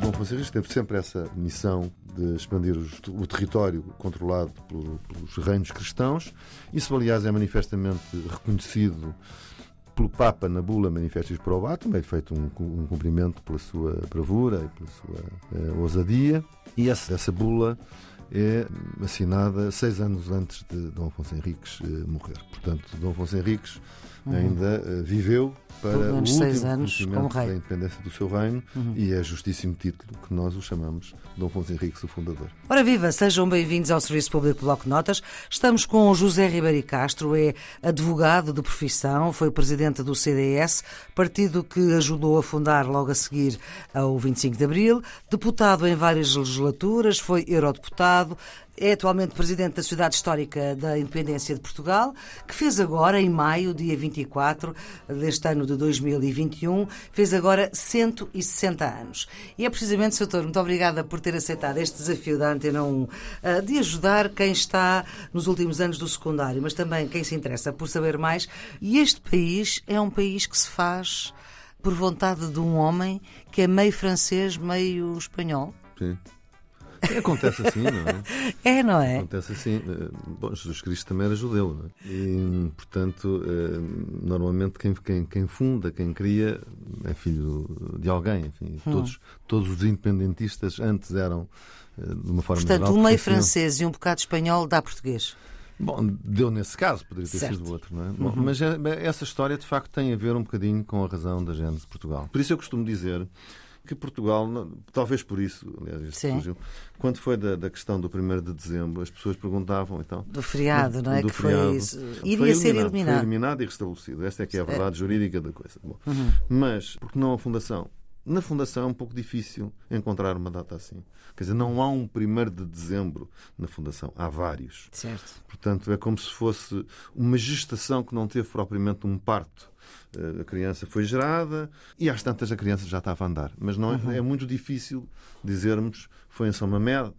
Dom Francisco teve sempre essa missão de expandir os, o território controlado pelos reinos cristãos. Isso, aliás, é manifestamente reconhecido pelo Papa na bula Manifestis Probatum, é feito um, um cumprimento pela sua bravura e pela sua eh, ousadia. E essa, essa bula é assinada seis anos antes de Dom Afonso Henriques eh, morrer. Portanto, Dom Afonso Henriques uhum. ainda eh, viveu para o último seis anos como rei. da independência do seu reino uhum. e é justíssimo título que nós o chamamos Dom Afonso Henriques, o fundador. Ora viva, sejam bem-vindos ao Serviço Público Bloco de Notas. Estamos com José Ribeiro Castro, é advogado de profissão, foi presidente do CDS, partido que ajudou a fundar logo a seguir ao 25 de Abril, deputado em várias legislaturas, foi eurodeputado, é atualmente presidente da Sociedade Histórica da Independência de Portugal, que fez agora, em maio, dia 24 deste ano de 2021, fez agora 160 anos. E é precisamente, Sr. Doutor, muito obrigada por ter aceitado este desafio da Antena 1 eh, de ajudar quem está nos últimos anos do secundário, mas também quem se interessa por saber mais. E este país é um país que se faz por vontade de um homem que é meio francês, meio espanhol. Sim. Acontece assim, não é? É, não é? Acontece assim. Bom, Jesus Cristo também era judeu, não é? E, portanto, eh, normalmente quem, quem, quem funda, quem cria, é filho de alguém. Enfim, hum. todos, todos os independentistas antes eram, eh, de uma forma Portanto, geral, um meio francês e um bocado espanhol dá português. Bom, deu nesse caso, poderia ter certo. sido outro, não é? Uhum. Bom, mas essa história, de facto, tem a ver um bocadinho com a razão da gênese de Portugal. Por isso eu costumo dizer que Portugal, talvez por isso, aliás, surgiu, quando foi da, da, questão do 1 de dezembro, as pessoas perguntavam então. Do feriado, não é? Do que feriado, foi, iria foi ser eliminado. Foi eliminado e restabelecido. Esta é que é a verdade é. jurídica da coisa. Bom, uhum. Mas, porque não a Fundação? Na Fundação é um pouco difícil encontrar uma data assim. Quer dizer, não há um 1 de dezembro na Fundação, há vários. Certo. Portanto, é como se fosse uma gestação que não teve propriamente um parto. Eh, a criança foi gerada e às tantas a criança já estava a andar. Mas não é, uhum. é muito difícil dizermos foi em São Mamed,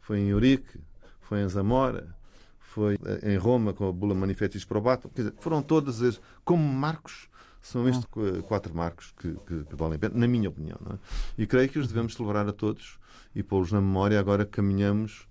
foi em Eurique, foi em Zamora, foi eh, em Roma com a Bula Manifestis Probatum. Quer dizer, foram todas as, como marcos, são estes uhum. quatro marcos que, que, que, valem a pena, na minha opinião. É? E creio que os devemos celebrar a todos e pô-los na memória agora que caminhamos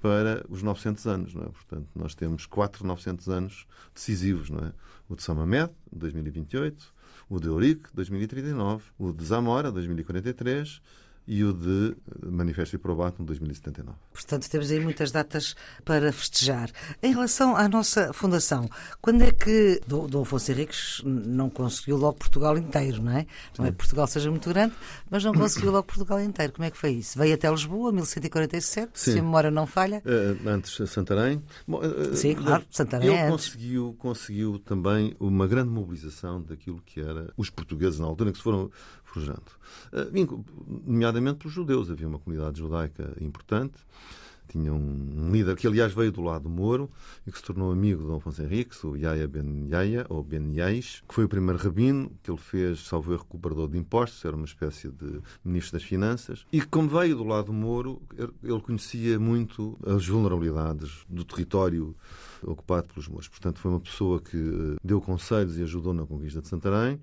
para os 900 anos. Não é? Portanto, nós temos quatro 900 anos decisivos. Não é? O de São Mamed, 2028, o de Eurique, 2039, o de Zamora, 2043 e o de Manifesto e Probatum 2079. Portanto, temos aí muitas datas para festejar. Em relação à nossa fundação, quando é que Dom Afonso Henriques não conseguiu logo Portugal inteiro, não é? Não é que Portugal seja muito grande, mas não conseguiu logo Portugal inteiro. Como é que foi isso? Veio até Lisboa, 1147, Sim. se a memória não falha. Uh, antes Santarém. Bom, uh, Sim, claro, Santarém ele é conseguiu, conseguiu também uma grande mobilização daquilo que era os portugueses na altura, que se foram forjando. Uh, nomeadamente pelos judeus. Havia uma comunidade judaica importante. Tinha um líder que, aliás, veio do lado do Moro e que se tornou amigo de Dom Afonso Henriques, o Yaya Ben Yaya, ou Ben Yais, que foi o primeiro rabino que ele fez, salvo erro, cobrador de impostos, era uma espécie de ministro das Finanças. E como veio do lado do Moro, ele conhecia muito as vulnerabilidades do território ocupado pelos mouros. Portanto, foi uma pessoa que eh, deu conselhos e ajudou na conquista de Santarém.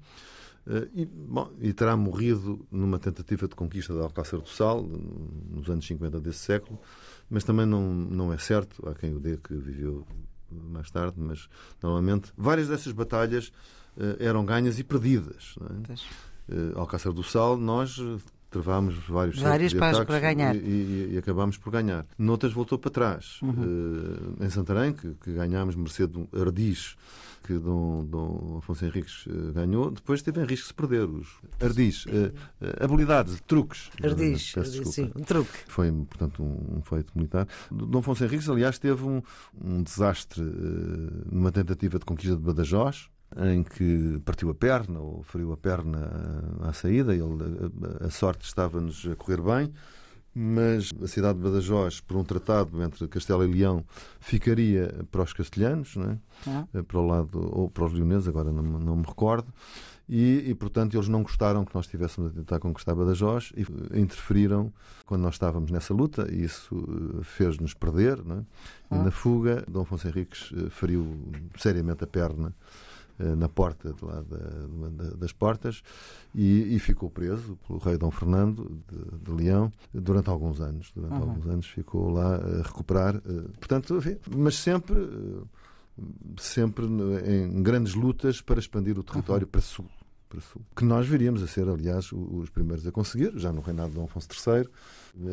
Eh, e, bom, e, terá morrido numa tentativa de conquista de Alcácer do Sal, nos anos 50 desse século, mas também não, não é certo, há quem o dê que viveu mais tarde, mas normalmente várias dessas batalhas uh, eram ganhas e perdidas. É? Uh, Alcácer do Sal, nós travámos vários Várias para, para ganhar. E, e, e, acabámos por ganhar. Noutras voltou para trás. Uhum. Uh, em Santarém, que, que ganhámos mercê de um Ardiz, que Dom, Dom Afonso Henriques uh, ganhou. Depois teve em risco de se perder os Ardiz. Uh, habilidades, truques. Ardiz, Ardiz sim, um truque. Foi, portanto, um, um feito militar. Dom Afonso Henriques, aliás, teve um, um desastre numa tentativa de conquista de Badajoz, em que partiu a perna ou feriu a perna à saída. Ele, a, a sorte estava-nos a correr bem. Mas a cidade de Badajoz, por um tratado entre Castelo e Leão, ficaria para os castelhanos, é? Ah. para o lado, ou para os leoneses, agora não, não me recordo, e, e, portanto eles não gostaram que nós estivéssemos a tentar conquistar Badajoz e interferiram quando nós estávamos nessa luta e isso eh, fez-nos perder. É? E ah. na fuga, Dom Afonso Henriques eh, feriu seriamente a perna eh, na porta de lá da, das portas e, e, ficou preso pelo rei Dom Fernando de, de Leão durante alguns anos. Durante uhum. alguns anos ficou lá a recuperar. Portanto, enfim, mas sempre sempre em grandes lutas para expandir o território uhum. para sul para sul. Que nós viríamos a ser, aliás, os primeiros a conseguir, já no reinado de Dom Afonso III,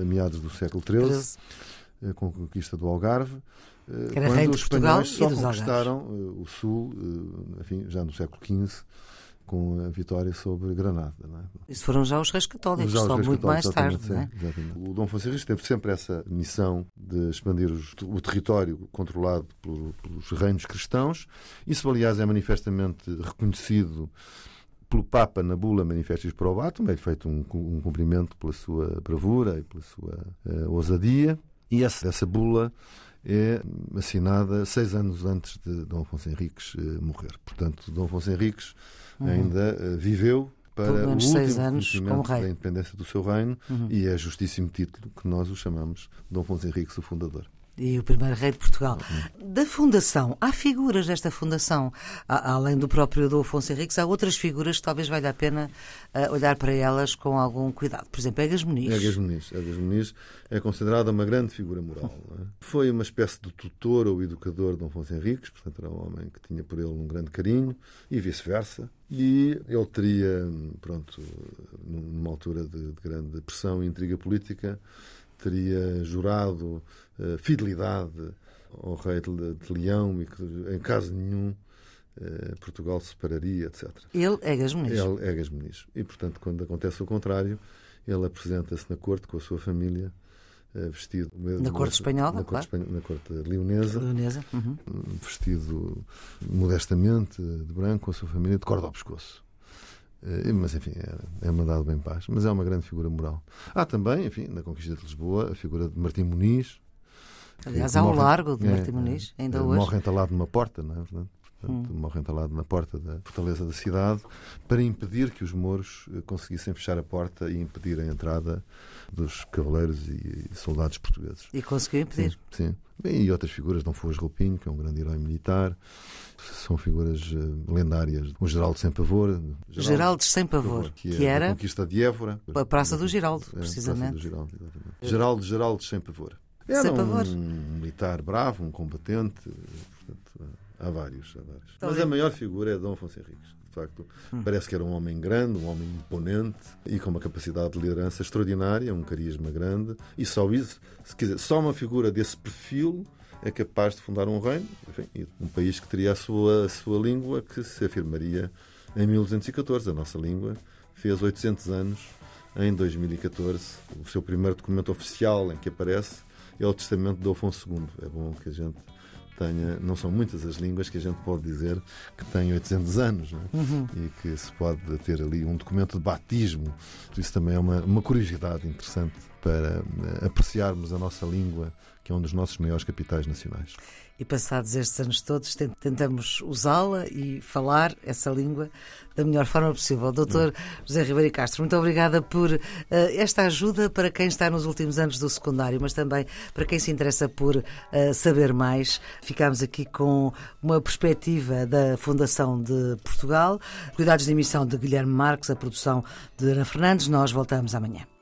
a meados do século XIII, eh, com a conquista do Algarve. Eh, que era quando os espanhóis só conquistaram eh, o sul, enfim, já no século XV, com a vitória sobre Granada. É? Isso foram já os reis católicos, já só muito mais tarde. Sim, é? O Dom Afonso teve sempre essa missão de expandir os, o território controlado por, pelos reinos cristãos. Isso, aliás, é manifestamente reconhecido pelo Papa na bula Manifestos Probatum, é feito um, um cumprimento pela sua bravura e pela sua uh, ousadia, e essa, essa bula é assinada seis anos antes de Dom Afonso Henriques uh, morrer. Portanto, Dom Afonso Henriques uhum. ainda uh, viveu para o último seis anos como rei. da independência do seu reino uhum. e é justíssimo título que nós o chamamos Dom Afonso Henriques, o fundador e o primeiro rei de Portugal. Da fundação, há figuras desta fundação, além do próprio Dom Afonso Henriques, há outras figuras que talvez valha a pena uh, olhar para elas com algum cuidado. Por exemplo, Egas Muniz. Egas Muniz. Egas Muniz é considerada uma grande figura moral. É? Foi uma espécie de tutor ou educador de Dom Afonso Henriques, portanto era um homem que tinha por ele um grande carinho e vice-versa. E ele teria, pronto, numa altura de, de grande pressão e intriga política, teria jurado uh, fidelidade ao rei de, de Leão e que, em caso nenhum, uh, Portugal se separaria, etc. Ele é Gasmuniz. Ele é Gasmuniz. E, portanto, quando acontece o contrário, ele apresenta-se na corte com a sua família uh, vestido na corte espanhola, na claro. corte, na corte leonesa, leonesa. Uhum. vestido modestamente de branco com a sua família de corda ao pescoço. Eh, mas, enfim, é, é mandado bem paz. Mas é uma grande figura moral. Há também, enfim, na conquista de Lisboa, a figura de Martim Muniz. Aliás, há o largo de Martim é, Muniz, ainda é, hoje. Morre entalado numa porta, não é verdade? Portanto, hum. morre entalado na porta da fortaleza da cidade para impedir que os mouros eh, conseguissem fechar a porta e impedir a entrada dos cavaleiros e soldados portugueses. E conseguiu impedir? Sim. sim. Bem, e outras figuras, Dom Foz Roupinho, que é um grande herói militar, são figuras uh, lendárias. O Geraldo Sem Pavor. Geraldo, Geraldo Sem Pavor, que, que era a conquista de Évora. A Praça do Geraldo, precisamente. É, Praça do Geraldo, exatamente. Geraldo, Geraldo Sem Pavor. Era Sem pavor. um militar bravo, um combatente. Há vários, há vários. Mas a maior figura é Dom Afonso Henriques facto, hum. parece que era um homem grande, um homem imponente e com uma capacidade de liderança extraordinária, um carisma grande. E só isso, se quiser, só uma figura desse perfil é capaz de fundar um reino, enfim, um país que teria a sua, a sua língua que se afirmaria em 1214. A nossa língua fez 800 anos em 2014. O seu primeiro documento oficial em que aparece é o Testamento de Afonso II. É bom que a gente tenha, não são muitas as línguas que a gente pode dizer que têm 800 anos é? uhum. e que se pode ter ali um documento de batismo. Isso também é uma, uma curiosidade interessante para eh, apreciarmos a nossa língua, que é um dos nossos maiores capitais nacionais e passados estes anos todos tentamos usá-la e falar essa língua da melhor forma possível. Doutor José Ribeiro Castro, muito obrigada por uh, esta ajuda para quem está nos últimos anos do secundário, mas também para quem se interessa por uh, saber mais. Ficamos aqui com uma perspectiva da Fundação de Portugal, cuidados de emissão de Guilherme Marques, a produção de Ana Fernandes. Nós voltamos amanhã.